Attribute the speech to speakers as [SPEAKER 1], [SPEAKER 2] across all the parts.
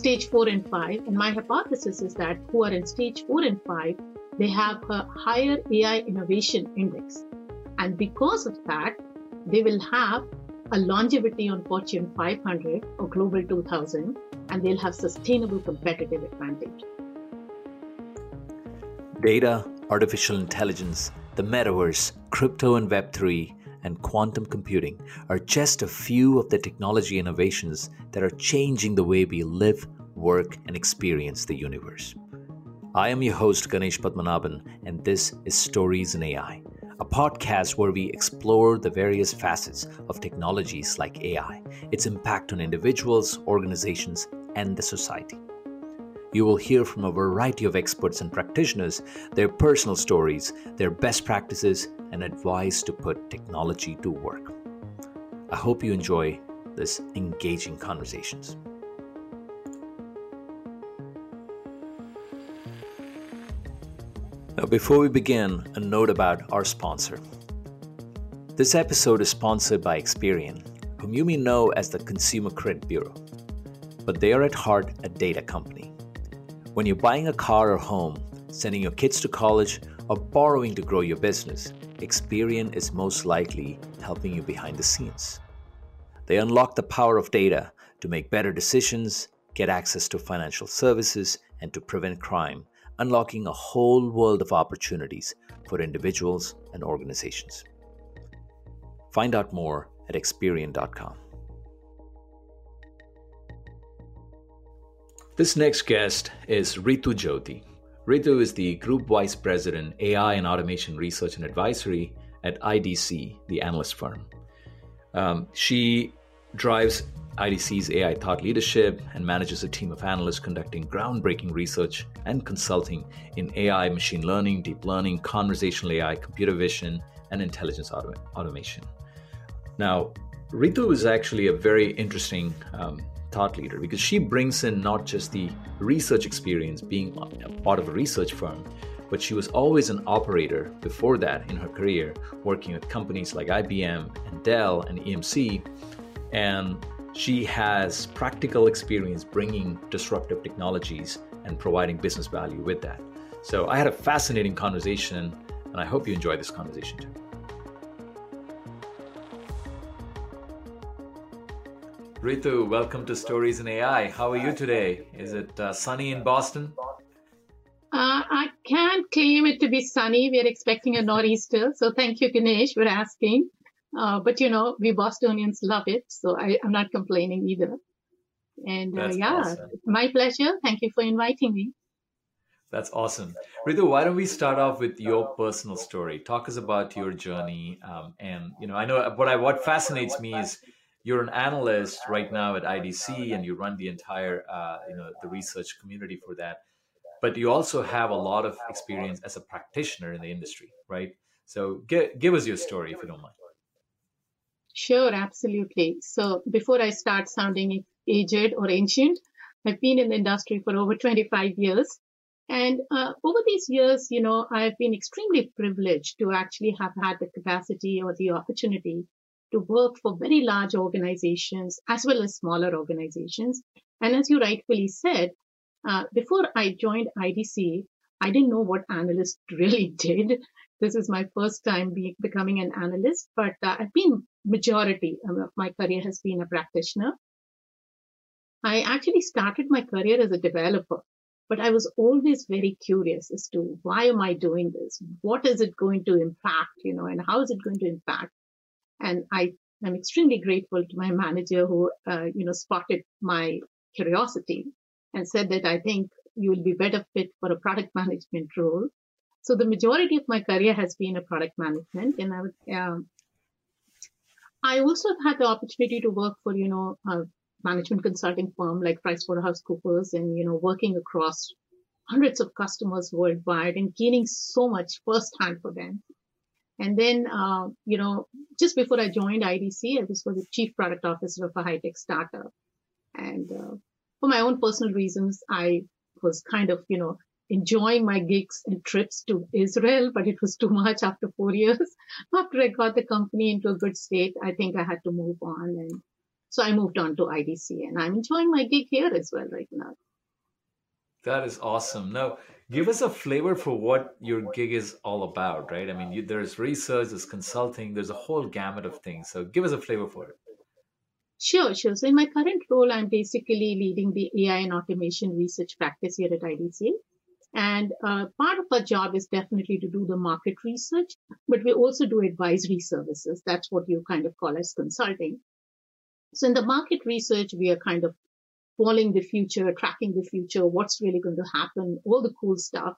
[SPEAKER 1] stage four and five. And my hypothesis is that who are in stage four and five, they have a higher AI innovation index. And because of that, they will have a longevity on Fortune 500 or Global 2000, and they'll have sustainable competitive advantage.
[SPEAKER 2] Data, artificial intelligence, the metaverse, crypto and Web3, and quantum computing are just a few of the technology innovations that are changing the way we live, work, and experience the universe. I am your host, Ganesh Padmanabhan, and this is Stories in AI, a podcast where we explore the various facets of technologies like AI, its impact on individuals, organizations, and the society. You will hear from a variety of experts and practitioners their personal stories, their best practices, and advice to put technology to work. I hope you enjoy this engaging conversations. Now, before we begin, a note about our sponsor. This episode is sponsored by Experian, whom you may know as the Consumer Credit Bureau, but they are at heart a data company. When you're buying a car or home, sending your kids to college, or borrowing to grow your business, Experian is most likely helping you behind the scenes. They unlock the power of data to make better decisions, get access to financial services, and to prevent crime, unlocking a whole world of opportunities for individuals and organizations. Find out more at Experian.com. This next guest is Ritu Jyoti. Ritu is the Group Vice President, AI and Automation Research and Advisory at IDC, the analyst firm. Um, she drives IDC's AI thought leadership and manages a team of analysts conducting groundbreaking research and consulting in AI, machine learning, deep learning, conversational AI, computer vision, and intelligence autom- automation. Now, Ritu is actually a very interesting um, thought leader because she brings in not just the research experience being a part of a research firm, but she was always an operator before that in her career, working with companies like IBM and Dell and EMC. And she has practical experience bringing disruptive technologies and providing business value with that. So I had a fascinating conversation, and I hope you enjoy this conversation too. Ritu, welcome to Stories in AI. How are you today? Is it uh, sunny in Boston?
[SPEAKER 1] Uh, I can't claim it to be sunny. We're expecting a nor'easter. So thank you, Ganesh, for asking. Uh, but you know, we Bostonians love it. So I, am not complaining either. And uh, yeah, awesome. my pleasure. Thank you for inviting me.
[SPEAKER 2] That's awesome. Ritu, why don't we start off with your personal story? Talk us about your journey. Um, and, you know, I know what I, what fascinates me is you're an analyst right now at IDC and you run the entire uh, you know the research community for that. But you also have a lot of experience as a practitioner in the industry right? So give, give us your story if you don't mind.
[SPEAKER 1] sure absolutely. So before i start sounding aged or ancient i've been in the industry for over 25 years. And uh, over these years you know i've been extremely privileged to actually have had the capacity or the opportunity to work for very large organizations as well as smaller organizations. And as you rightfully said, uh, before I joined IDC, I didn't know what analyst really did. This is my first time be, becoming an analyst, but uh, I've been majority of my career has been a practitioner. I actually started my career as a developer, but I was always very curious as to why am I doing this? What is it going to impact, you know, and how is it going to impact? And I am extremely grateful to my manager who, uh, you know, spotted my curiosity and said that I think you will be better fit for a product management role. So the majority of my career has been a product management, and I would, um, I also have had the opportunity to work for, you know, a management consulting firm like PricewaterhouseCoopers, and you know, working across hundreds of customers worldwide and gaining so much firsthand for them. And then, uh, you know, just before I joined IDC, I was the chief product officer of a high tech startup. And uh, for my own personal reasons, I was kind of, you know, enjoying my gigs and trips to Israel, but it was too much after four years. after I got the company into a good state, I think I had to move on. And So I moved on to IDC and I'm enjoying my gig here as well right now.
[SPEAKER 2] That is awesome. Now, give us a flavor for what your gig is all about, right? I mean, you, there's research, there's consulting, there's a whole gamut of things. So give us a flavor for it.
[SPEAKER 1] Sure, sure. So in my current role, I'm basically leading the AI and automation research practice here at IDC. And uh, part of our job is definitely to do the market research, but we also do advisory services. That's what you kind of call as consulting. So in the market research, we are kind of following the future, tracking the future, what's really going to happen, all the cool stuff.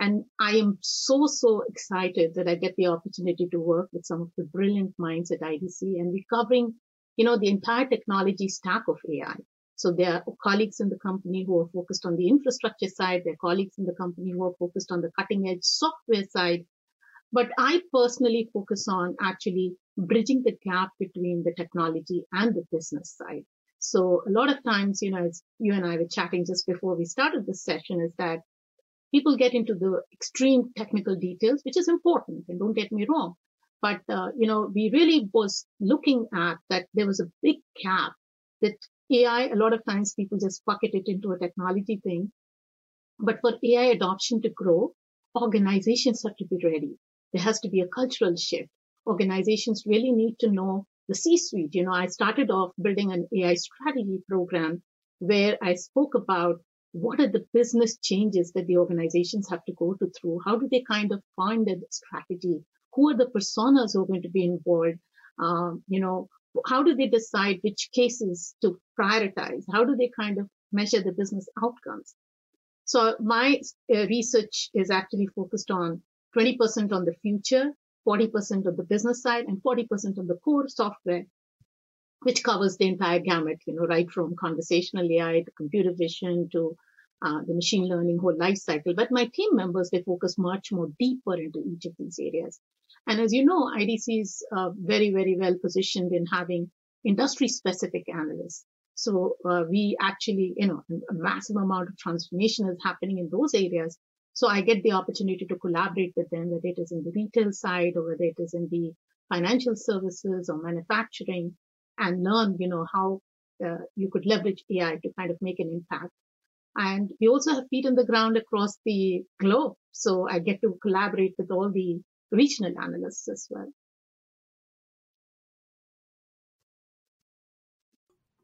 [SPEAKER 1] And I am so, so excited that I get the opportunity to work with some of the brilliant minds at IDC and we're covering you know, the entire technology stack of AI. So there are colleagues in the company who are focused on the infrastructure side. There are colleagues in the company who are focused on the cutting edge software side. But I personally focus on actually bridging the gap between the technology and the business side. So a lot of times, you know, as you and I were chatting just before we started this session is that people get into the extreme technical details, which is important. And don't get me wrong. But, uh, you know, we really was looking at that there was a big gap that AI, a lot of times people just bucket it into a technology thing. But for AI adoption to grow, organizations have to be ready. There has to be a cultural shift. Organizations really need to know the C-suite. You know, I started off building an AI strategy program where I spoke about what are the business changes that the organizations have to go to through? How do they kind of find a strategy? who are the personas who are going to be involved? Um, you know, how do they decide which cases to prioritize? How do they kind of measure the business outcomes? So my uh, research is actually focused on 20% on the future, 40% of the business side, and 40% of the core software, which covers the entire gamut, you know, right from conversational AI to computer vision to uh, the machine learning whole life cycle. But my team members, they focus much more deeper into each of these areas. And as you know, IDC is uh, very, very well positioned in having industry specific analysts. So uh, we actually, you know, a massive amount of transformation is happening in those areas. So I get the opportunity to collaborate with them, whether it is in the retail side or whether it is in the financial services or manufacturing and learn, you know, how uh, you could leverage AI to kind of make an impact. And we also have feet on the ground across the globe. So I get to collaborate with all the regional analysts as well.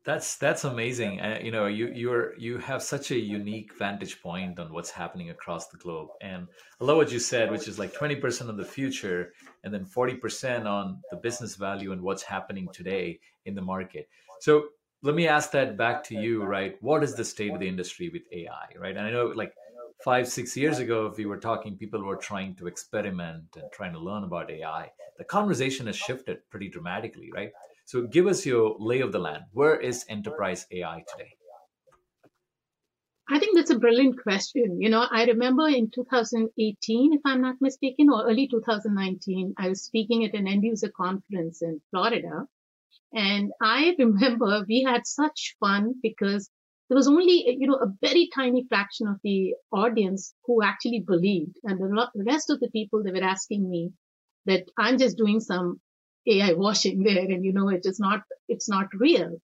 [SPEAKER 2] That's that's amazing. Uh, you know, you you're you have such a unique vantage point on what's happening across the globe, and I love what you said, which is like twenty percent on the future, and then forty percent on the business value and what's happening today in the market. So let me ask that back to you, right? What is the state of the industry with AI, right? And I know, like five, six years ago, if we were talking, people were trying to experiment and trying to learn about AI. The conversation has shifted pretty dramatically, right? So give us your lay of the land. Where is enterprise AI today?
[SPEAKER 1] I think that's a brilliant question. You know, I remember in 2018, if I'm not mistaken, or early 2019, I was speaking at an end user conference in Florida. And I remember we had such fun because there was only, you know, a very tiny fraction of the audience who actually believed. And the rest of the people, they were asking me that I'm just doing some AI washing there and, you know, it is not, it's not real.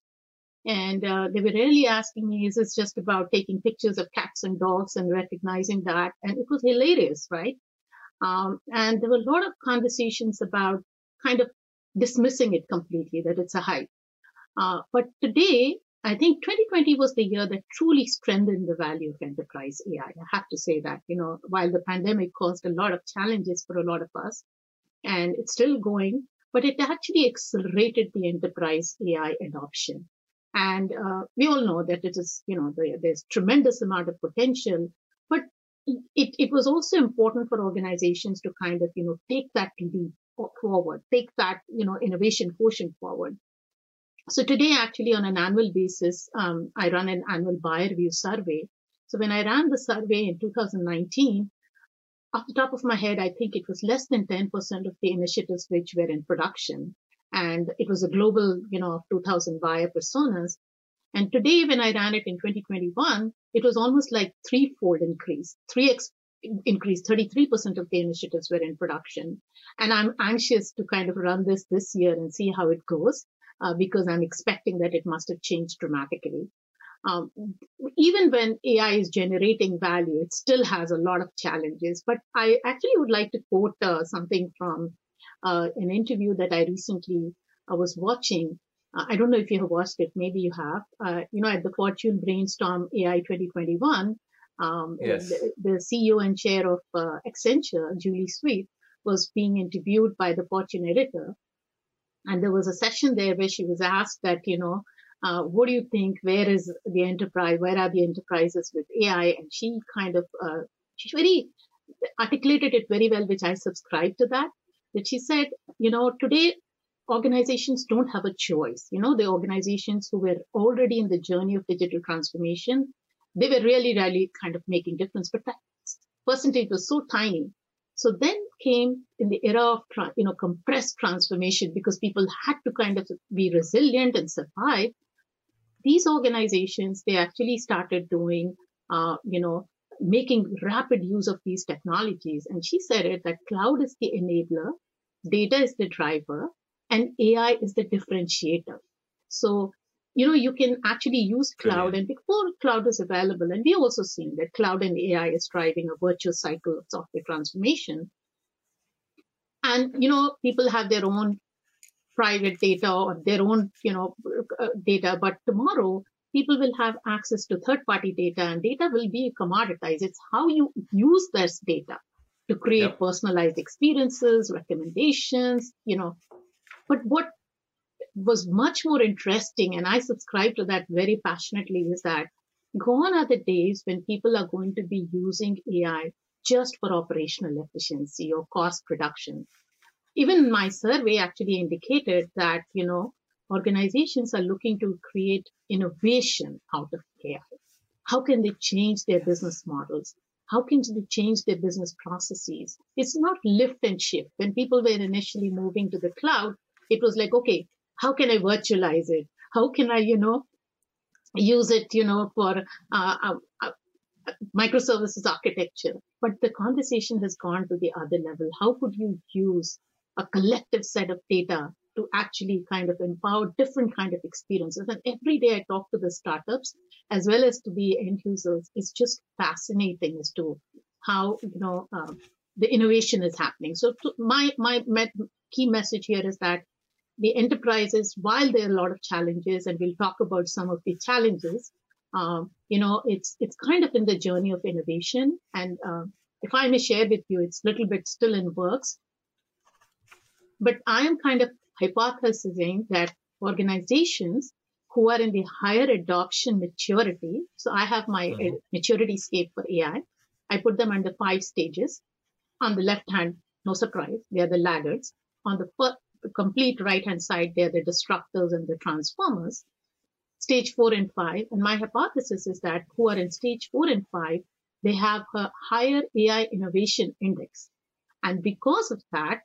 [SPEAKER 1] And uh, they were really asking me, is this just about taking pictures of cats and dogs and recognizing that? And it was hilarious, right? Um, and there were a lot of conversations about kind of dismissing it completely, that it's a hype. Uh, but today, I think 2020 was the year that truly strengthened the value of enterprise AI. I have to say that, you know, while the pandemic caused a lot of challenges for a lot of us, and it's still going, but it actually accelerated the enterprise AI adoption. And uh, we all know that it is, you know, there's tremendous amount of potential, but it, it was also important for organizations to kind of, you know, take that leap forward, take that, you know, innovation quotient forward. So today, actually, on an annual basis, um, I run an annual buyer view survey. So when I ran the survey in 2019, off the top of my head, I think it was less than 10% of the initiatives which were in production. And it was a global, you know, 2000 buyer personas. And today, when I ran it in 2021, it was almost like threefold increase, 3x increase, 33% of the initiatives were in production. And I'm anxious to kind of run this this year and see how it goes. uh, because I'm expecting that it must have changed dramatically. Um, even when AI is generating value, it still has a lot of challenges. But I actually would like to quote uh, something from uh, an interview that I recently uh, was watching. Uh, I don't know if you have watched it. Maybe you have. Uh, you know, at the Fortune Brainstorm AI 2021, um, yes. the, the, CEO and chair of uh, Accenture, Julie Sweet, was being interviewed by the Fortune editor. And there was a session there where she was asked that, you know, uh, what do you think? Where is the enterprise? Where are the enterprises with AI? And she kind of, uh, she very articulated it very well, which I subscribe to that. That she said, you know, today organizations don't have a choice. You know, the organizations who were already in the journey of digital transformation, they were really, really kind of making difference, but that percentage was so tiny. So then came in the era of, you know, compressed transformation because people had to kind of be resilient and survive these organizations, they actually started doing, uh, you know, making rapid use of these technologies. And she said it that cloud is the enabler, data is the driver, and AI is the differentiator. So, you know, you can actually use cloud and before cloud is available, and we also seen that cloud and AI is driving a virtuous cycle of software transformation. And, you know, people have their own private data or their own, you know, uh, data. But tomorrow, people will have access to third party data and data will be commoditized. It's how you use this data to create yep. personalized experiences, recommendations, you know. But what was much more interesting, and I subscribe to that very passionately, is that gone are the days when people are going to be using AI just for operational efficiency or cost reduction even my survey actually indicated that, you know, organizations are looking to create innovation out of AI. How can they change their business models? How can they change their business processes? It's not lift and shift. When people were initially moving to the cloud, it was like, okay, how can I virtualize it? How can I, you know, use it, you know, for uh, uh, uh, microservices architecture? But the conversation has gone to the other level. How could you use a collective set of data to actually kind of empower different kind of experiences. And every day I talk to the startups as well as to the end users. It's just fascinating as to how, you know, uh, the innovation is happening. So my, my, my key message here is that the enterprises, while there are a lot of challenges, and we'll talk about some of the challenges, um, you know, it's, it's kind of in the journey of innovation. And, uh, if I may share with you, it's a little bit still in works, but I am kind of hypothesizing that organizations who are in the higher adoption maturity, so I have my mm-hmm. maturity scale for AI. I put them under five stages. On the left hand, no surprise, they are the laggards. On the first, complete right hand side, they are the disruptors and the transformers. Stage four and five. And my hypothesis is that who are in stage four and five, they have a higher AI innovation index. And because of that,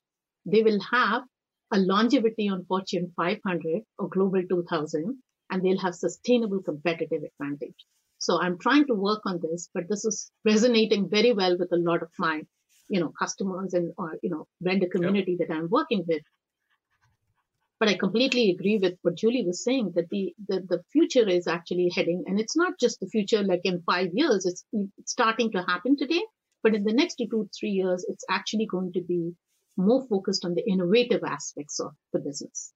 [SPEAKER 1] they will have a longevity on Fortune 500 or Global 2000, and they'll have sustainable competitive advantage. So I'm trying to work on this, but this is resonating very well with a lot of my, you know, customers and or you know vendor community yep. that I'm working with. But I completely agree with what Julie was saying that the, the the future is actually heading, and it's not just the future like in five years. It's, it's starting to happen today, but in the next two to three years, it's actually going to be more focused on the innovative aspects of the business.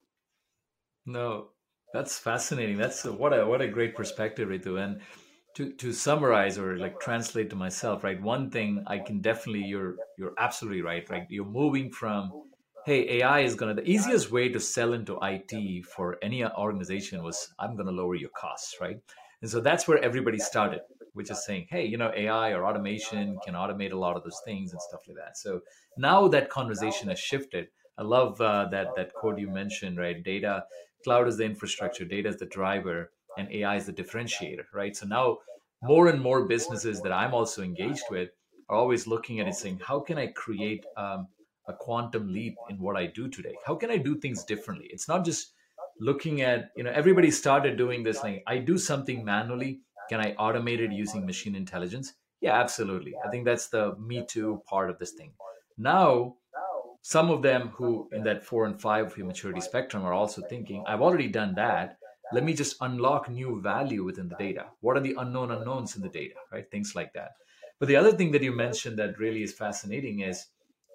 [SPEAKER 2] No, that's fascinating. That's a, what a what a great perspective, Ritu. And to to summarize or like translate to myself, right? One thing I can definitely you're you're absolutely right, right? You're moving from hey, AI is gonna the easiest way to sell into IT for any organization was I'm gonna lower your costs, right? And so that's where everybody started, which is saying, hey, you know, AI or automation can automate a lot of those things and stuff like that. So now that conversation has shifted. I love uh, that that quote you mentioned, right? Data, cloud is the infrastructure, data is the driver, and AI is the differentiator, right? So now more and more businesses that I'm also engaged with are always looking at it saying, how can I create um, a quantum leap in what I do today? How can I do things differently? It's not just looking at, you know, everybody started doing this thing. I do something manually. Can I automate it using machine intelligence? Yeah, absolutely. I think that's the me too part of this thing. Now, some of them who in that four and five maturity spectrum are also thinking, I've already done that. Let me just unlock new value within the data. What are the unknown unknowns in the data, right? Things like that. But the other thing that you mentioned that really is fascinating is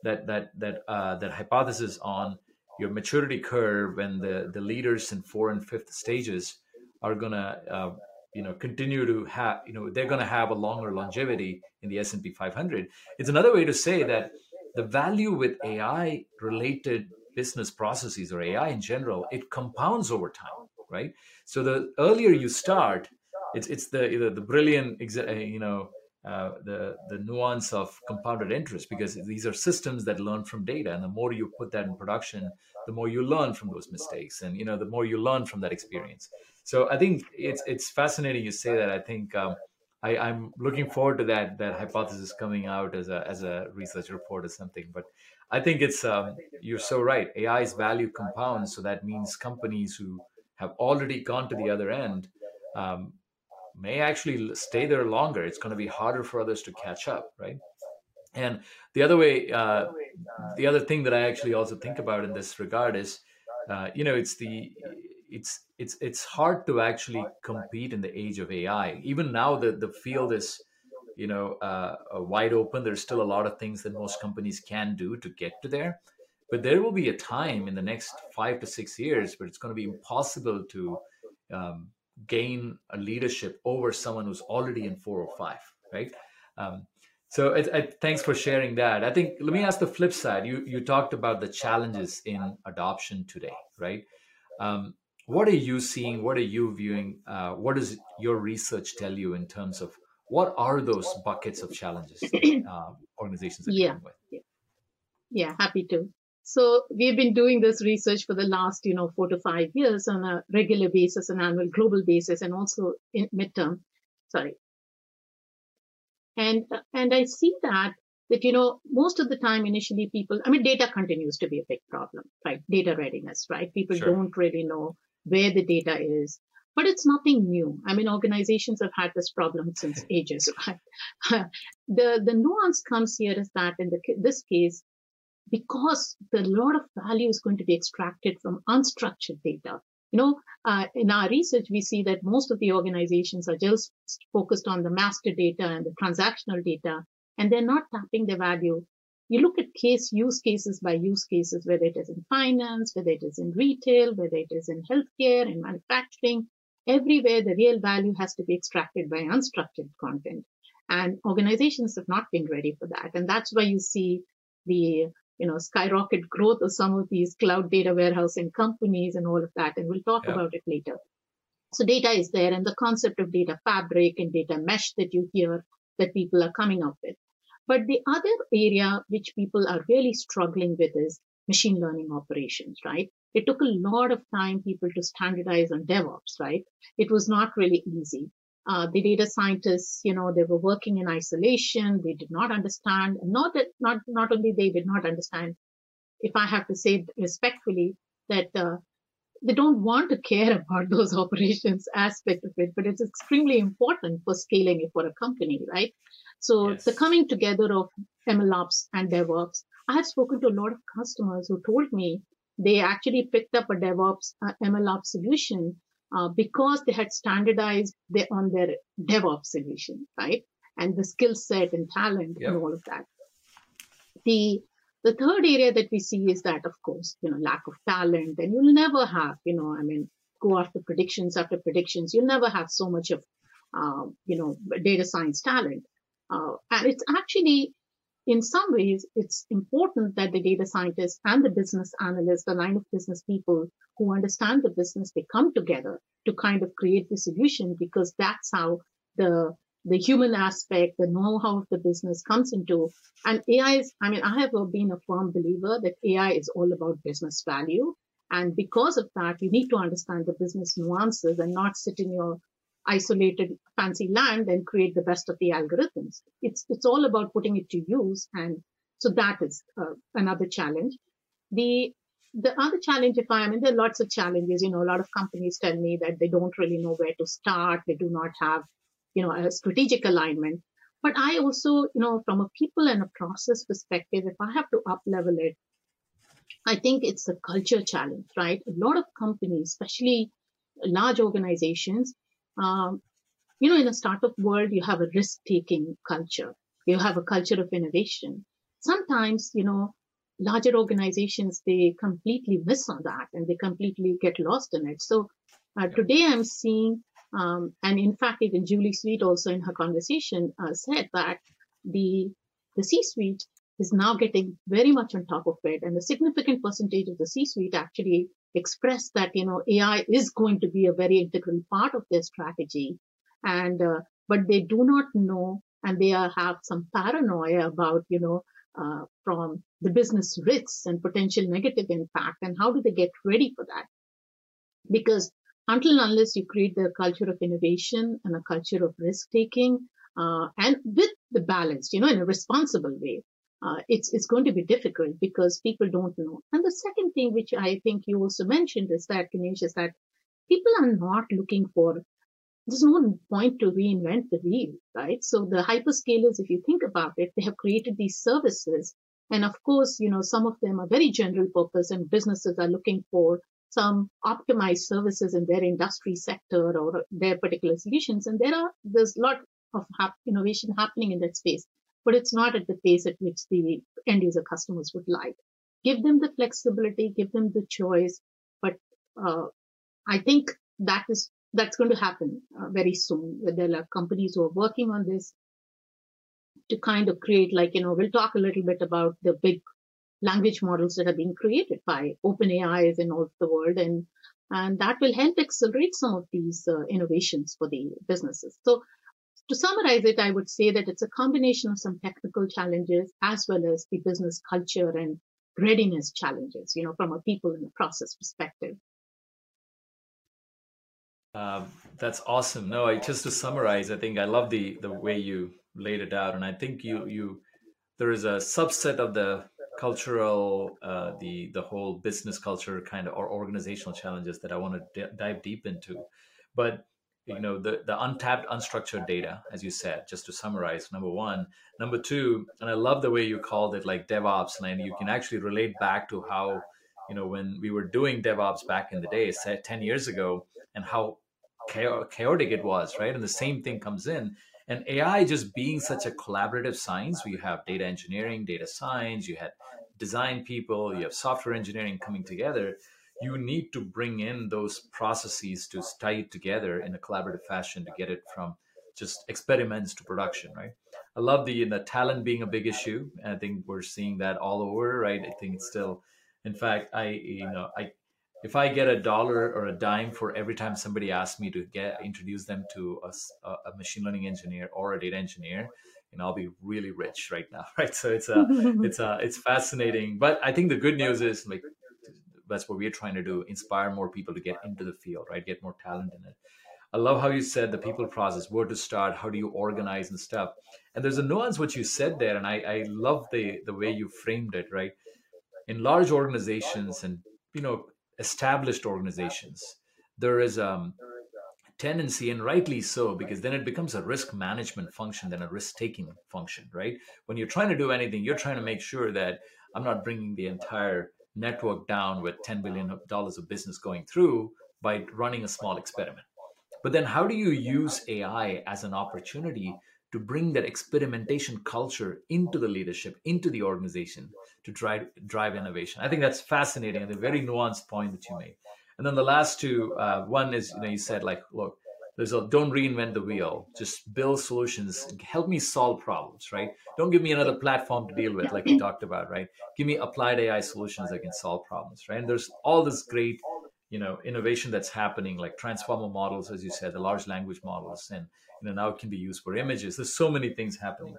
[SPEAKER 2] that that that uh, that hypothesis on your maturity curve and the the leaders in four and fifth stages are gonna uh, you know continue to have you know they're gonna have a longer longevity in the S&P 500. It's another way to say that the value with AI related business processes or AI in general, it compounds over time, right? So the earlier you start, it's it's the the brilliant you know uh, the the nuance of compounded interest because these are systems that learn from data and the more you put that in production the more you learn from those mistakes and you know the more you learn from that experience so i think it's it's fascinating you say that i think um, I, am looking forward to that that hypothesis coming out as a as a research report or something but i think it's um, you're so right ai's value compounds so that means companies who have already gone to the other end um, may actually stay there longer. It's going to be harder for others to catch up, right? And the other way, uh, the other thing that I actually also think about in this regard is, uh, you know, it's the it's it's it's hard to actually compete in the age of AI. Even now, the the field is you know uh, wide open. There's still a lot of things that most companies can do to get to there, but there will be a time in the next five to six years where it's going to be impossible to um, gain a leadership over someone who's already in four or five, right? Um, so it, it, thanks for sharing that. I think let me ask the flip side. You you talked about the challenges in adoption today, right? Um, what are you seeing? What are you viewing? Uh, what does your research tell you in terms of what are those buckets of challenges uh, organizations are
[SPEAKER 1] yeah.
[SPEAKER 2] dealing with?
[SPEAKER 1] Yeah. yeah, happy to. So we've been doing this research for the last, you know, four to five years on a regular basis, an annual global basis, and also in midterm. Sorry. And and I see that that you know most of the time initially people i mean data continues to be a big problem right data readiness right people sure. don't really know where the data is but it's nothing new i mean organizations have had this problem since ages right the the nuance comes here is that in the, this case because the lot of value is going to be extracted from unstructured data. You know, uh, in our research, we see that most of the organizations are just focused on the master data and the transactional data, and they're not tapping the value. You look at case use cases by use cases, whether it is in finance, whether it is in retail, whether it is in healthcare, in manufacturing, everywhere the real value has to be extracted by unstructured content. And organizations have not been ready for that. And that's why you see the you know, skyrocket growth of some of these cloud data warehousing companies and all of that. And we'll talk yeah. about it later. So data is there and the concept of data fabric and data mesh that you hear that people are coming up with. But the other area which people are really struggling with is machine learning operations, right? It took a lot of time people to standardize on DevOps, right? It was not really easy. Uh, the data scientists, you know, they were working in isolation. They did not understand. Not that, not not only they did not understand. If I have to say respectfully that uh, they don't want to care about those operations aspect of it, but it's extremely important for scaling it for a company, right? So yes. the coming together of MLOps and DevOps. I have spoken to a lot of customers who told me they actually picked up a DevOps uh, MLOps solution uh, because they had standardized their, on their DevOps solution, right? And the skill set and talent yep. and all of that. The the third area that we see is that, of course, you know, lack of talent, and you'll never have, you know, I mean, go after predictions after predictions. You'll never have so much of, uh, you know, data science talent. Uh, and it's actually in some ways, it's important that the data scientists and the business analysts, the line of business people who understand the business, they come together to kind of create the solution because that's how the the human aspect, the know-how of the business comes into. And AI is, I mean, I have been a firm believer that AI is all about business value. And because of that, you need to understand the business nuances and not sit in your isolated fancy land and create the best of the algorithms. It's, it's all about putting it to use. And so that is uh, another challenge. The, the other challenge, if I, I mean, there are lots of challenges. You know, a lot of companies tell me that they don't really know where to start. They do not have, you know, a strategic alignment. But I also, you know, from a people and a process perspective, if I have to up level it, I think it's a culture challenge, right? A lot of companies, especially large organizations, um, you know, in a startup world, you have a risk taking culture. You have a culture of innovation. Sometimes, you know, larger organizations, they completely miss on that and they completely get lost in it. So uh, today I'm seeing, um, and in fact, even Julie Sweet also in her conversation uh, said that the, the C-suite is now getting very much on top of it. And a significant percentage of the C-suite actually expressed that, you know, AI is going to be a very integral part of their strategy. And, uh, but they do not know and they are, have some paranoia about, you know, uh, from the business risks and potential negative impact and how do they get ready for that? Because until unless you create the culture of innovation and a culture of risk taking, uh, and with the balance, you know, in a responsible way, uh, it's it's going to be difficult because people don't know. And the second thing, which I think you also mentioned, is that Ganesh is that people are not looking for. There's no point to reinvent the wheel, right? So the hyperscalers, if you think about it, they have created these services, and of course, you know, some of them are very general purpose, and businesses are looking for some optimized services in their industry sector or their particular solutions. And there are there's a lot of innovation happening in that space but it's not at the pace at which the end user customers would like. Give them the flexibility, give them the choice, but uh, I think that is that's going to happen uh, very soon. There are companies who are working on this to kind of create, like you know, we'll talk a little bit about the big language models that are being created by OpenAIs in all of the world, and and that will help accelerate some of these uh, innovations for the businesses. So to summarize it, I would say that it's a combination of some technical challenges as well as the business culture and readiness challenges, you know, from a people and a process perspective.
[SPEAKER 2] Um, that's awesome. No, I, just to summarize, I think I love the the way you laid it out, and I think you you there is a subset of the cultural, uh, the the whole business culture kind of or organizational challenges that I want to d- dive deep into, but you know the, the untapped unstructured data as you said just to summarize number one. Number two and i love the way you called it like devops and you can actually relate back to how you know when we were doing devops back in the day 10 years ago and how chaotic it was right? And the same thing comes in. And ai just being such a collaborative science where you have data engineering data science you had design people you have software engineering coming together you need to bring in those processes to tie it together in a collaborative fashion to get it from just experiments to production right i love the the talent being a big issue and i think we're seeing that all over right i think it's still in fact i you know i if i get a dollar or a dime for every time somebody asks me to get introduce them to a, a machine learning engineer or a data engineer and I'll be really rich right now, right? So it's a, it's a, it's fascinating. But I think the good news is like that's what we're trying to do inspire more people to get into the field right? Get more talent in it. I love how you said the people process where to start how do you organize and stuff. And there's a nuance what you said there and i, I love the the way you framed it right? In large organizations and you know established organizations there is um tendency and rightly so because then it becomes a risk management function than a risk taking function right? When you're trying to do anything you're trying to make sure that i'm not bringing the entire network down with $10 billion of business going through by running a small experiment. But then, how do you use AI as an opportunity to bring that experimentation culture into the leadership, into the organization to drive, drive innovation? I think that's fascinating and a very nuanced point that you made. And then the last two, uh, one is, you know, you said like, look, there's a don't reinvent the wheel. Just build solutions. Help me solve problems right? Don't give me another platform to deal with like we talked about right? Give me applied ai solutions that can solve problems right? And there's all this great you know innovation that's happening like transformer models as you said the large language models and you know now it can be used for images. There's so many things happening.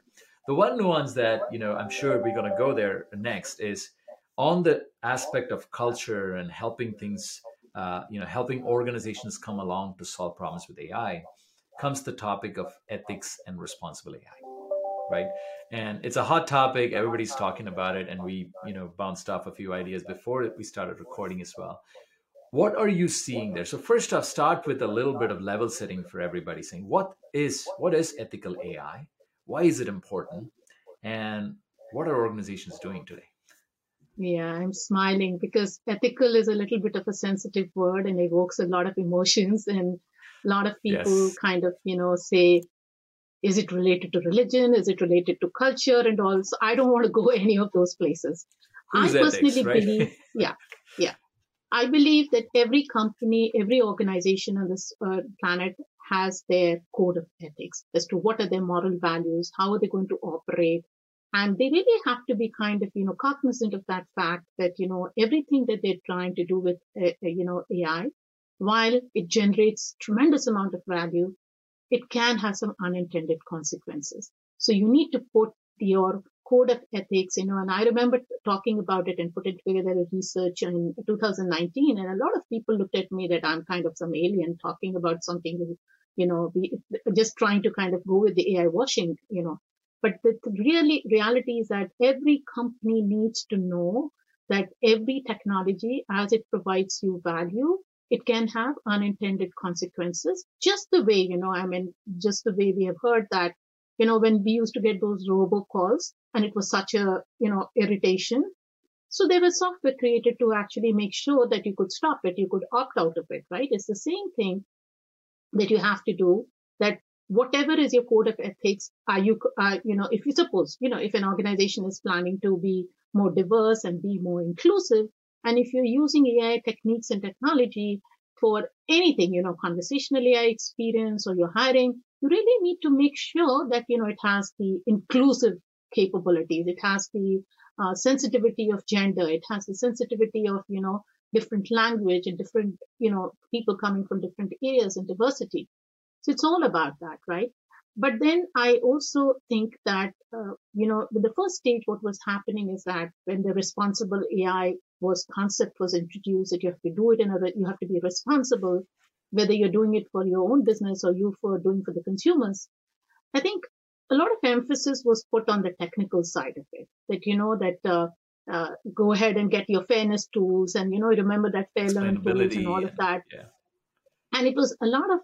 [SPEAKER 2] The one nuance that you know i'm sure we're going to go there next is on the aspect of culture and helping things uh, you know, helping organizations come along to solve problems with AI, comes the topic of ethics and responsible AI, right? And it's a hot topic. Everybody's talking about it, and we, you know, bounced off a few ideas before we started recording as well. What are you seeing there? So first off, start with a little bit of level setting for everybody, saying what is what is ethical AI? Why is it important? And what are organizations doing today?
[SPEAKER 1] Yeah, I'm smiling because ethical is a little bit of a sensitive word and evokes a lot of emotions and a lot of people yes. kind of, you know, say, is it related to religion? Is it related to culture and all? So I don't want to go any of those places.
[SPEAKER 2] Who's I personally ethics, right?
[SPEAKER 1] believe, yeah, yeah. I believe that every company, every organization on this uh, planet has their code of ethics as to what are their moral values, how are they going to operate. And they really have to be kind of, you know, cognizant of that fact that, you know, everything that they're trying to do with, uh, uh you know, AI, while it generates tremendous amount of value, it can have some unintended consequences. So you need to put your code of ethics, you know, and I remember talking about it and putting together a research in 2019. And a lot of people looked at me that I'm kind of some alien talking about something, you know, just trying to kind of go with the AI washing, you know. But the really reality is that every company needs to know that every technology, as it provides you value, it can have unintended consequences. Just the way, you know, I mean, just the way we have heard that you know, when we used to get those robocalls and it was such a, you know, irritation. So there was software created to actually make sure that you could stop it, you could opt out of it, right? It's the same thing that you have to do that whatever is your code of ethics, are you, uh, you know, if you suppose, you know, if an organization is planning to be more diverse and be more inclusive, and if you're using AI techniques and technology for anything, you know, conversational AI experience or you're hiring, you really need to make sure that, you know, it has the inclusive capabilities. It has the uh, sensitivity of gender. It has the sensitivity of, you know, different language and different, you know, people coming from different areas and diversity. So it's all about that, right? But then I also think that, uh, you know, with the first stage, what was happening is that when the responsible AI was concept was introduced, that you have to do it in a, you have to be responsible whether you're doing it for your own business or you for doing for the consumers. I think a lot of emphasis was put on the technical side of it. That you know that uh, uh, go ahead and get your fairness tools, and you know remember that Fairlearn tools and all of that. Yeah. And it was a lot of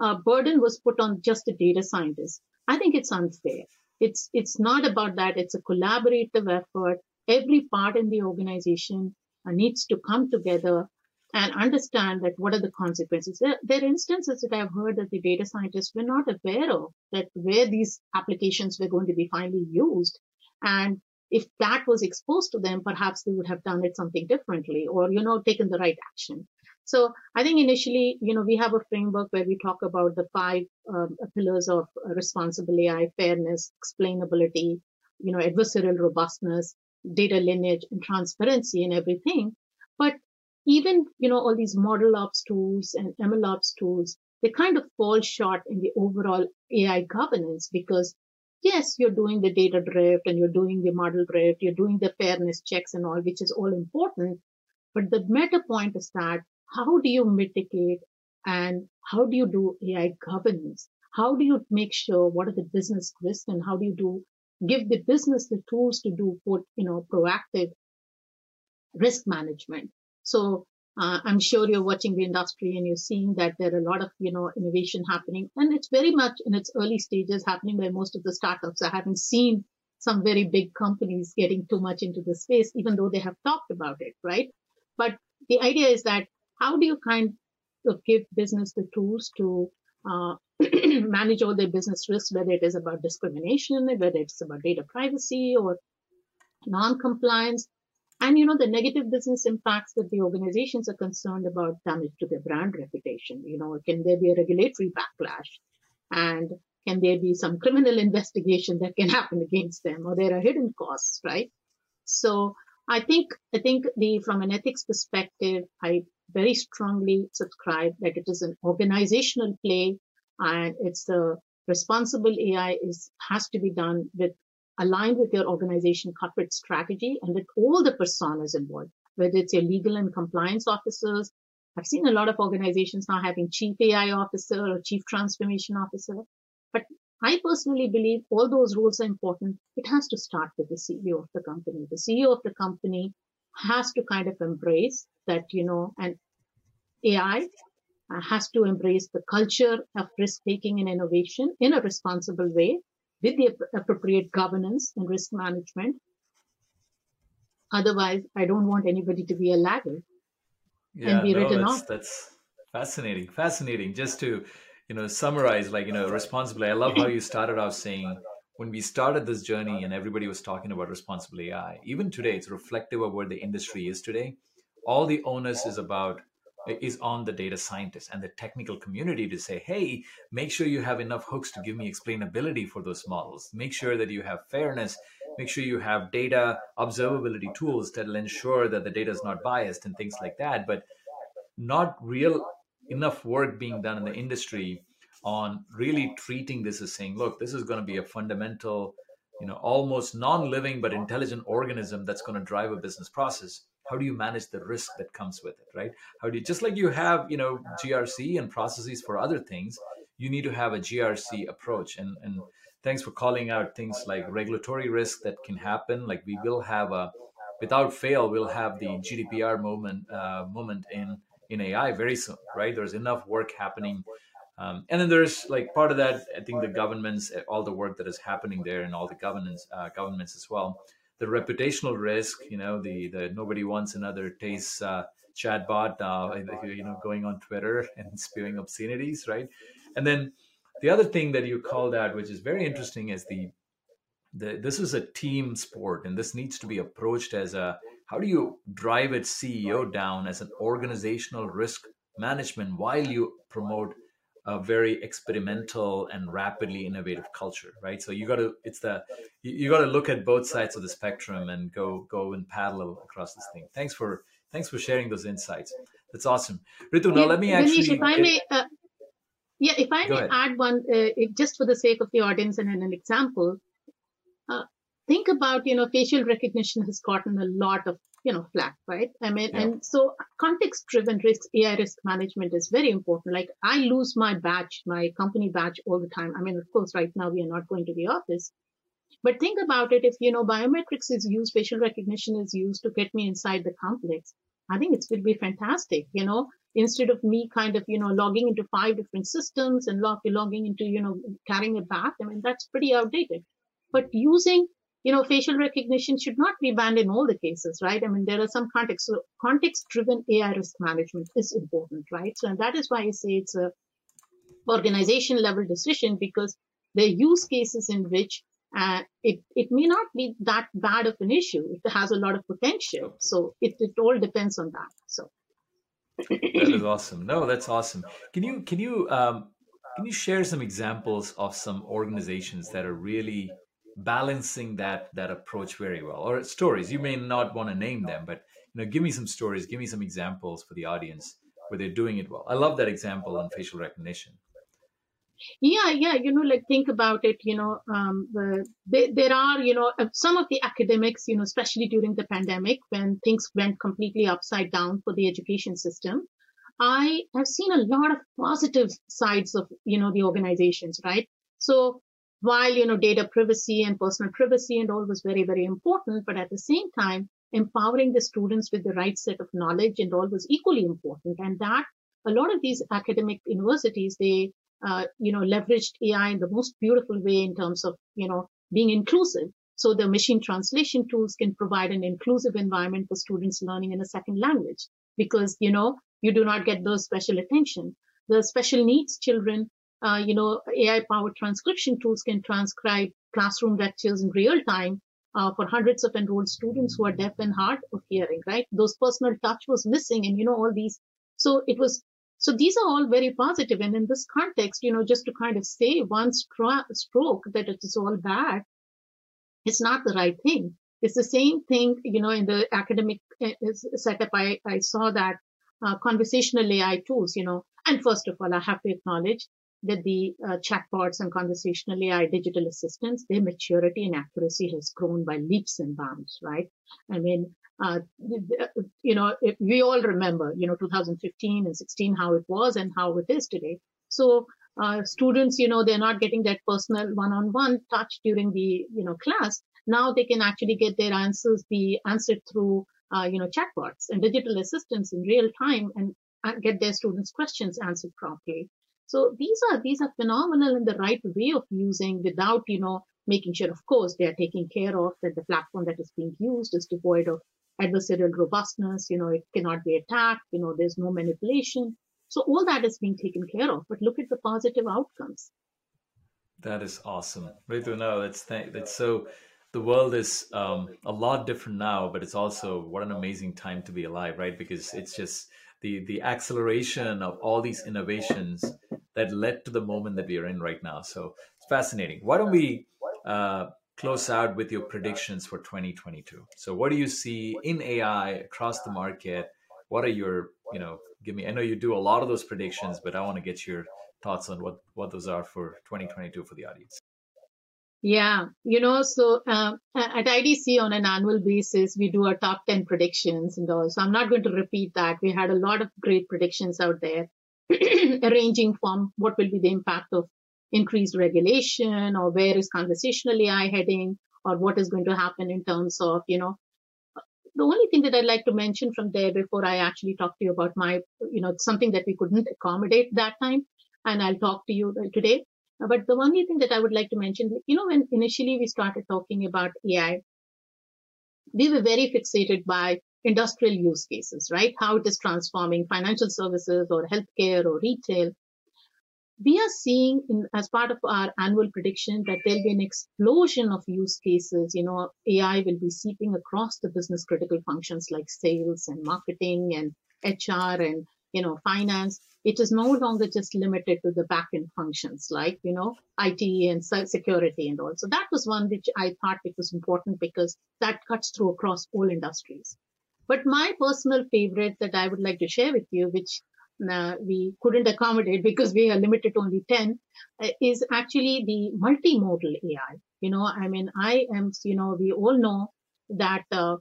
[SPEAKER 1] uh, burden was put on just the data scientists. I think it's unfair. It's it's not about that. It's a collaborative effort. Every part in the organization uh, needs to come together and understand that what are the consequences. There, there, are instances that I've heard that the data scientists were not aware of that where these applications were going to be finally used. And if that was exposed to them, perhaps they would have done it something differently or, you know, taken the right action. So I think initially, you know, we have a framework where we talk about the five um, pillars of responsible AI, fairness, explainability, you know, adversarial robustness, data lineage and transparency and everything. But even, you know, all these model ops tools and ML ops tools, they kind of fall short in the overall AI governance because yes, you're doing the data drift and you're doing the model drift, you're doing the fairness checks and all, which is all important. But the meta point is that how do you mitigate and how do you do AI governance? How do you make sure what are the business risks and how do you do give the business the tools to do put, you know, proactive risk management? So uh, I'm sure you're watching the industry and you're seeing that there are a lot of, you know, innovation happening and it's very much in its early stages happening by most of the startups. I haven't seen some very big companies getting too much into the space, even though they have talked about it, right? But the idea is that how do you kind of give business the tools to uh, manage all their business risks, whether it is about discrimination, whether it's about data privacy or non-compliance, and, you know, the negative business impacts that the organizations are concerned about damage to their brand reputation. You know, can there be a regulatory backlash? And can there be some criminal investigation that can happen against them? Or there are hidden costs, right? So I think, I think the, from an ethics perspective, I very strongly subscribe that it is an organizational play and it's a responsible AI is, has to be done with aligned with your organization corporate strategy and with all the personas involved, whether it's your legal and compliance officers. I've seen a lot of organizations now having chief AI officer or chief transformation officer. But I personally believe all those roles are important. It has to start with the CEO of the company. The CEO of the company has to kind of embrace that, you know, and AI uh, has to embrace the culture of risk taking and innovation in a responsible way with the appropriate governance and risk management. Otherwise, I don't want anybody to be a laggard
[SPEAKER 2] yeah,
[SPEAKER 1] and be
[SPEAKER 2] no,
[SPEAKER 1] written
[SPEAKER 2] that's,
[SPEAKER 1] off.
[SPEAKER 2] That's fascinating. Fascinating. Just to, you know, summarize, like, you know, responsibly, I love how you started off saying when we started this journey and everybody was talking about responsible AI, even today, it's reflective of where the industry is today. All the onus is about is on the data scientists and the technical community to say, hey, make sure you have enough hooks to give me explainability for those models. Make sure that you have fairness. Make sure you have data observability tools that will ensure that the data is not biased and things like that. But not real enough work being done in the industry on really treating this as saying, look, this is going to be a fundamental, you know, almost non-living but intelligent organism that's going to drive a business process. How do you manage the risk that comes with it, right? How do you just like you have, you know, GRC and processes for other things, you need to have a GRC approach. And and thanks for calling out things like regulatory risk that can happen. Like we will have a without fail, we'll have the GDPR moment uh, moment in in AI very soon, right? There's enough work happening um, and then there's like part of that, I think the governments, all the work that is happening there, and all the governance uh, governments as well. The reputational risk, you know, the the nobody wants another Tay's uh, chatbot, uh, you know, going on Twitter and spewing obscenities, right? And then the other thing that you called out, which is very interesting, is the the this is a team sport, and this needs to be approached as a how do you drive its CEO down as an organizational risk management while you promote a very experimental and rapidly innovative culture right? So you got to it's the you got to look at both sides of the spectrum and go go in parallel across this thing. Thanks for thanks for sharing those insights. That's awesome. Ritu now yeah, let me actually
[SPEAKER 1] Ganesh, if i may uh, yeah if i may ahead. add one uh, just for the sake of the audience and an example uh, think about you know facial recognition has gotten a lot of you know flat right? I mean yeah. and so context driven risk ai risk management is very important. Like i lose my badge my company badge all the time. I mean of course right now we are not going to the office. But think about it if you know biometrics is used facial recognition is used to get me inside the complex i think it will be fantastic you know? Instead of me kind of you know logging into five different systems and log, logging into you know carrying a bath i mean that's pretty outdated. But using you know, facial recognition should not be banned in all the cases, right? I mean, there are some context. So context-driven AI risk management is important, right? So, and that is why I say it's a organization level decision because are use cases in which uh, it, it may not be that bad of an issue. It has a lot of potential. So it, it all depends on that. So
[SPEAKER 2] that is awesome. No, that's awesome. Can you, can you, um, can you share some examples of some organizations that are really balancing that that approach very well. Or stories you may not want to name them but you know give me some stories give me some examples for the audience where they're doing it well. I love that example on facial recognition.
[SPEAKER 1] Yeah yeah you know like think about it you know um, the, there are you know uh, some of the academics you know especially during the pandemic when things went completely upside down for the education system i have seen a lot of positive sides of you know the organizations right? So while you know data privacy and personal privacy and all was very very important but at the same time empowering the students with the right set of knowledge and all was equally important. And that a lot of these academic universities they uh, you know leveraged ai in the most beautiful way in terms of you know being inclusive. So the machine translation tools can provide an inclusive environment for students learning in a second language because you know you do not get those special attention. The special needs children uh, you know, AI powered transcription tools can transcribe classroom lectures in real time uh, for hundreds of enrolled students who are deaf and hard of hearing, right? Those personal touch was missing and, you know, all these. So it was, so these are all very positive. And in this context, you know, just to kind of say one stro- stroke that it is all bad, it's not the right thing. It's the same thing, you know, in the academic uh, setup. I, I saw that uh, conversational AI tools, you know, and first of all, I have to acknowledge that the uh, chatbots and conversational AI digital assistants, their maturity and accuracy has grown by leaps and bounds, right? I mean, uh, you know, we all remember, you know, 2015 and 16, how it was and how it is today. So, uh, students, you know, they're not getting that personal one-on-one touch during the, you know, class. Now they can actually get their answers be answered through, uh, you know, chatbots and digital assistants in real time and uh, get their students' questions answered properly. So these are these are phenomenal in the right way of using without, you know, making sure, of course, they are taking care of that the platform that is being used is devoid of adversarial robustness, you know, it cannot be attacked, you know, there's no manipulation. So all that is being taken care of, but look at the positive outcomes.
[SPEAKER 2] That is awesome. Ritu, no, that's, that's so, the world is um, a lot different now, but it's also what an amazing time to be alive, right? Because it's just the, the acceleration of all these innovations that led to the moment that we are in right now. So it's fascinating. Why don't we uh, close out with your predictions for 2022? So what do you see in AI across the market? What are your, you know, give me, I know you do a lot of those predictions, but I want to get your thoughts on what, what those are for 2022 for the audience.
[SPEAKER 1] Yeah, you know, so uh, at IDC on an annual basis, we do our top 10 predictions and all. So I'm not going to repeat that. We had a lot of great predictions out there, ranging from what will be the impact of increased regulation or where is conversational AI heading or what is going to happen in terms of, you know, the only thing that I'd like to mention from there before I actually talk to you about my, you know, something that we couldn't accommodate that time, and I'll talk to you today. But the only thing that I would like to mention, you know, when initially we started talking about AI, we were very fixated by industrial use cases, right? How it is transforming financial services or healthcare or retail we are seeing in, as part of our annual prediction that there'll be an explosion of use cases. You know, AI will be seeping across the business critical functions like sales and marketing and HR and, you know, finance. It is no longer just limited to the backend functions like, you know, IT and security and all. So that was one which I thought it was important because that cuts through across all industries. But my personal favorite that I would like to share with you, which uh, we couldn't accommodate because we are limited to only 10 uh, is actually the multimodal AI. You know, I mean, I am, you know, we all know that uh,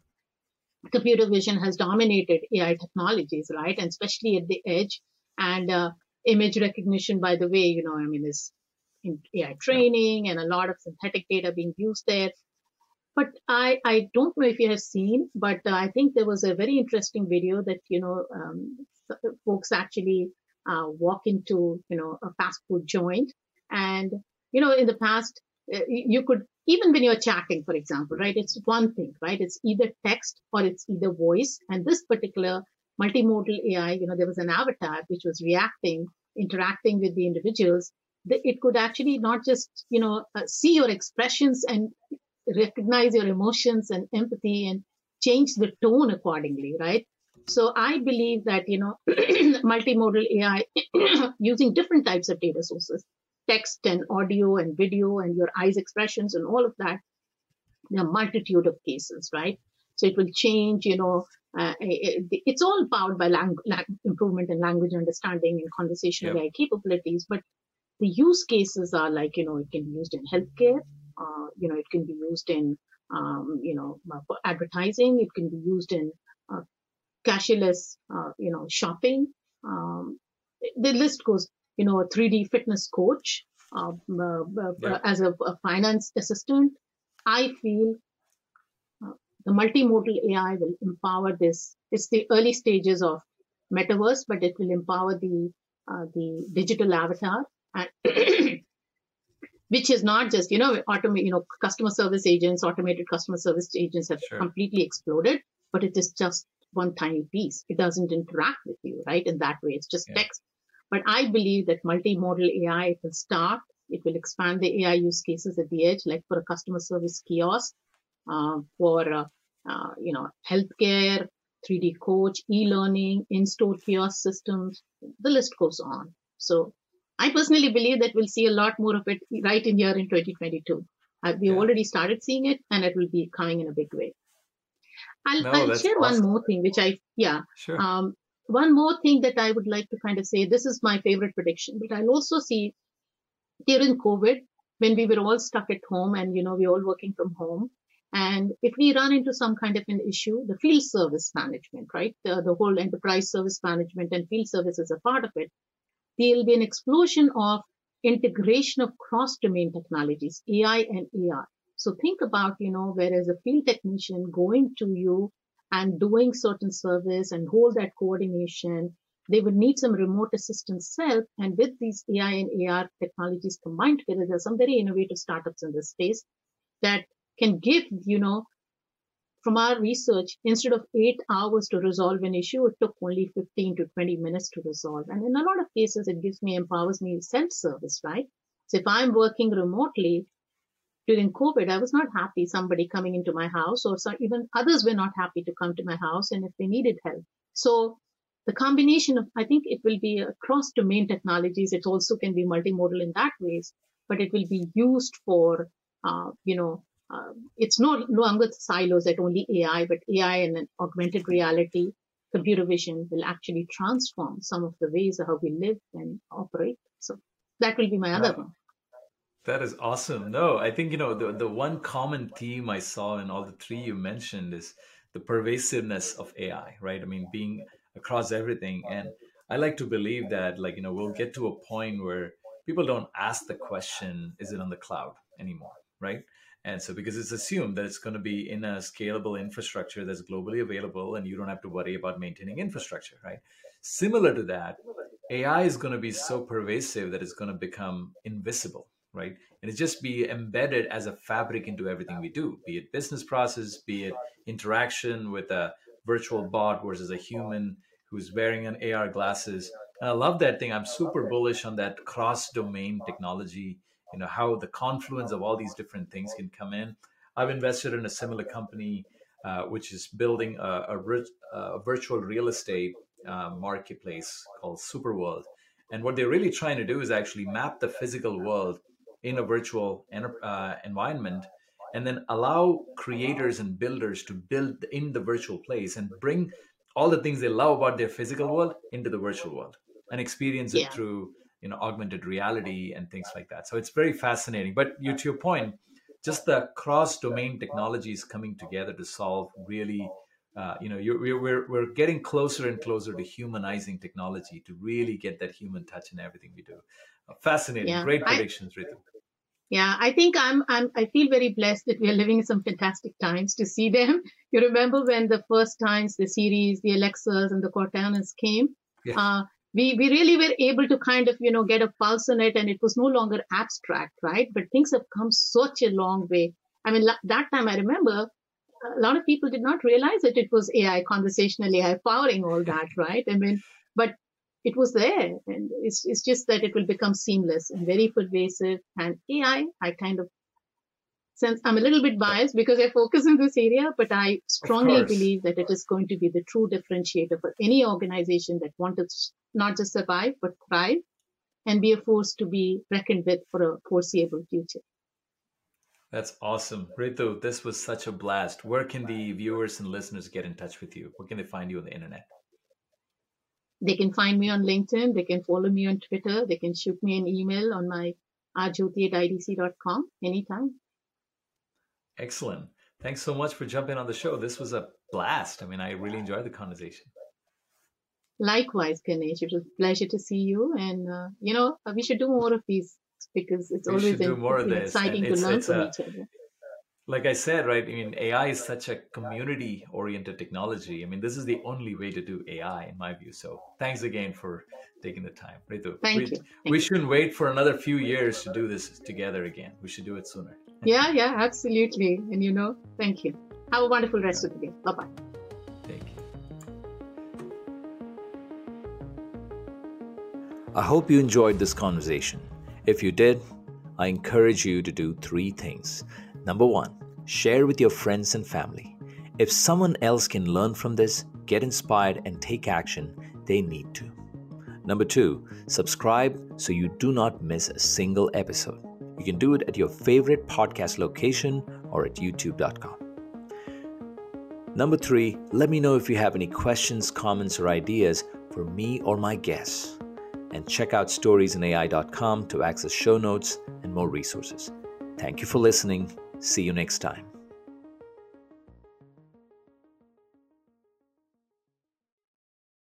[SPEAKER 1] computer vision has dominated AI technologies, right? And especially at the edge and uh, image recognition, by the way, you know, I mean, is in AI training and a lot of synthetic data being used there. But I, I don't know if you have seen, but uh, I think there was a very interesting video that, you know, um, folks actually uh, walk into, you know, a fast food joint. And, you know, in the past, uh, you could, even when you're chatting, for example, right? It's one thing, right? It's either text or it's either voice. And this particular multimodal AI, you know, there was an avatar which was reacting, interacting with the individuals. It could actually not just, you know, uh, see your expressions and recognize your emotions and empathy and change the tone accordingly, right? So I believe that, you know, multimodal AI using different types of data sources, text and audio and video and your eyes expressions and all of that, there are multitude of cases, right? So it will change, you know, uh, it, it's all powered by lang- lang- improvement in language understanding and conversational yep. AI capabilities. But the use cases are like, you know, it can be used in healthcare, uh, you know, it can be used in, um, you know, for advertising. It can be used in uh, cashless, uh, you know, shopping. Um, the list goes, you know, a 3D fitness coach um, uh, uh, yeah. as a, a, finance assistant. I feel uh, the multimodal AI will empower this. It's the early stages of metaverse, but it will empower the the digital avatar. And which is not just you know automate you know customer service agents automated customer service agents have sure. completely exploded but it is just one tiny piece it doesn't interact with you right in that way it's just yeah. text but i believe that multimodal ai it will start it will expand the ai use cases at the edge like for a customer service kiosk uh, for uh, uh, you know healthcare 3d coach e-learning in-store kiosk systems the list goes on so I personally believe that we'll see a lot more of it right in here in 2022. Uh, we've yeah. already started seeing it and it will be coming in a big way. I'll, no, I'll share awesome. one more thing, which I, yeah.
[SPEAKER 2] Sure.
[SPEAKER 1] Um, one more thing that I would like to kind of say, this is my favorite prediction, but I'll also see during COVID, when we were all stuck at home and, you know, we're all working from home. And if we run into some kind of an issue, the field service management, right? The, the whole enterprise service management and field service is a part of it there'll be an explosion of integration of cross-domain technologies, AI and AR. So think about, you know, whereas a field technician going to you and doing certain service and hold that coordination, they would need some remote assistance help. And with these AI and AR technologies combined together, there's some very innovative startups in this space that can give, you know, from our research, instead of eight hours to resolve an issue, it took only 15 to 20 minutes to resolve. And in a lot of cases, it gives me, empowers me self service, right? So if I'm working remotely during COVID, I was not happy somebody coming into my house, or so even others were not happy to come to my house and if they needed help. So the combination of, I think it will be across domain technologies. It also can be multimodal in that ways, but it will be used for, uh, you know, uh, it's no, no longer silos that only AI, but AI and augmented reality, computer vision will actually transform some of the ways of how we live and operate. So that will be my other one.
[SPEAKER 2] That is awesome. No, I think you know the the one common theme I saw in all the three you mentioned is the pervasiveness of AI, right? I mean, being across everything, and I like to believe that like you know we'll get to a point where people don't ask the question, "Is it on the cloud?" anymore, right? And so, because it's assumed that it's going to be in a scalable infrastructure that's globally available, and you don't have to worry about maintaining infrastructure, right? Similar to that, AI is going to be so pervasive that it's going to become invisible, right? And it just be embedded as a fabric into everything we do, be it business process, be it interaction with a virtual bot versus a human who's wearing an AR glasses. And I love that thing. I'm super bullish on that cross domain technology, you know, how the confluence of all these different things can come in. I've invested in a similar company, uh, which is building a, a, a virtual real estate uh, marketplace called Superworld. And what they're really trying to do is actually map the physical world in a virtual uh, environment and then allow creators and builders to build in the virtual place and bring all the things they love about their physical world into the virtual world and experience it yeah. through you know augmented reality and things like that so it's very fascinating but you to your point just the cross domain technologies coming together to solve really uh, you know, you're, we're, we're getting closer and closer to humanizing technology to really get that human touch in everything we do. Fascinating, yeah, great predictions, I, Ritu.
[SPEAKER 1] Yeah, I think I'm, I'm, I feel very blessed that we are living in some fantastic times to see them. You remember when the first times the Siris, the Alexas, and the Cortanas came? Yeah. Uh, we, we really were able to kind of, you know, get a pulse on it and it was no longer abstract, right? But things have come such a long way. I mean, that time I remember a lot of people did not realize that it was AI, conversational AI, powering all that, right? I mean, but it was there, and it's it's just that it will become seamless and very pervasive. And AI, I kind of sense I'm a little bit biased because I focus in this area, but I strongly believe that it is going to be the true differentiator for any organization that wants to not just survive but thrive and be a force to be reckoned with for a foreseeable future.
[SPEAKER 2] That's awesome. Ritu, this was such a blast. Where can the viewers and listeners get in touch with you? Where can they find you on the internet?
[SPEAKER 1] They can find me on LinkedIn. They can follow me on Twitter. They can shoot me an email on my rjyoti at idc.com anytime.
[SPEAKER 2] Excellent. Thanks so much for jumping on the show. This was a blast. I mean, I really enjoyed the conversation.
[SPEAKER 1] Likewise, Ganesh. It was a pleasure to see you. And, uh, you know, we should do more of these because it's we always do more of this. exciting to learn from a, each other.
[SPEAKER 2] Like I said, right? I mean, AI is such a community-oriented technology. I mean, this is the only way to do AI, in my view. So, thanks again for taking the time.
[SPEAKER 1] Ritu,
[SPEAKER 2] Thank
[SPEAKER 1] we, you. Thank
[SPEAKER 2] we shouldn't wait for another few years to do this together again. We should do it sooner.
[SPEAKER 1] yeah, yeah, absolutely. And you know, thank you. Have a wonderful rest of the day. Bye bye.
[SPEAKER 2] Thank you. I hope you enjoyed this conversation. If you did, I encourage you to do three things. Number one, share with your friends and family. If someone else can learn from this, get inspired, and take action, they need to. Number two, subscribe so you do not miss a single episode. You can do it at your favorite podcast location or at youtube.com. Number three, let me know if you have any questions, comments, or ideas for me or my guests and check out storiesinai.com to access show notes and more resources. Thank you for listening. See you next time.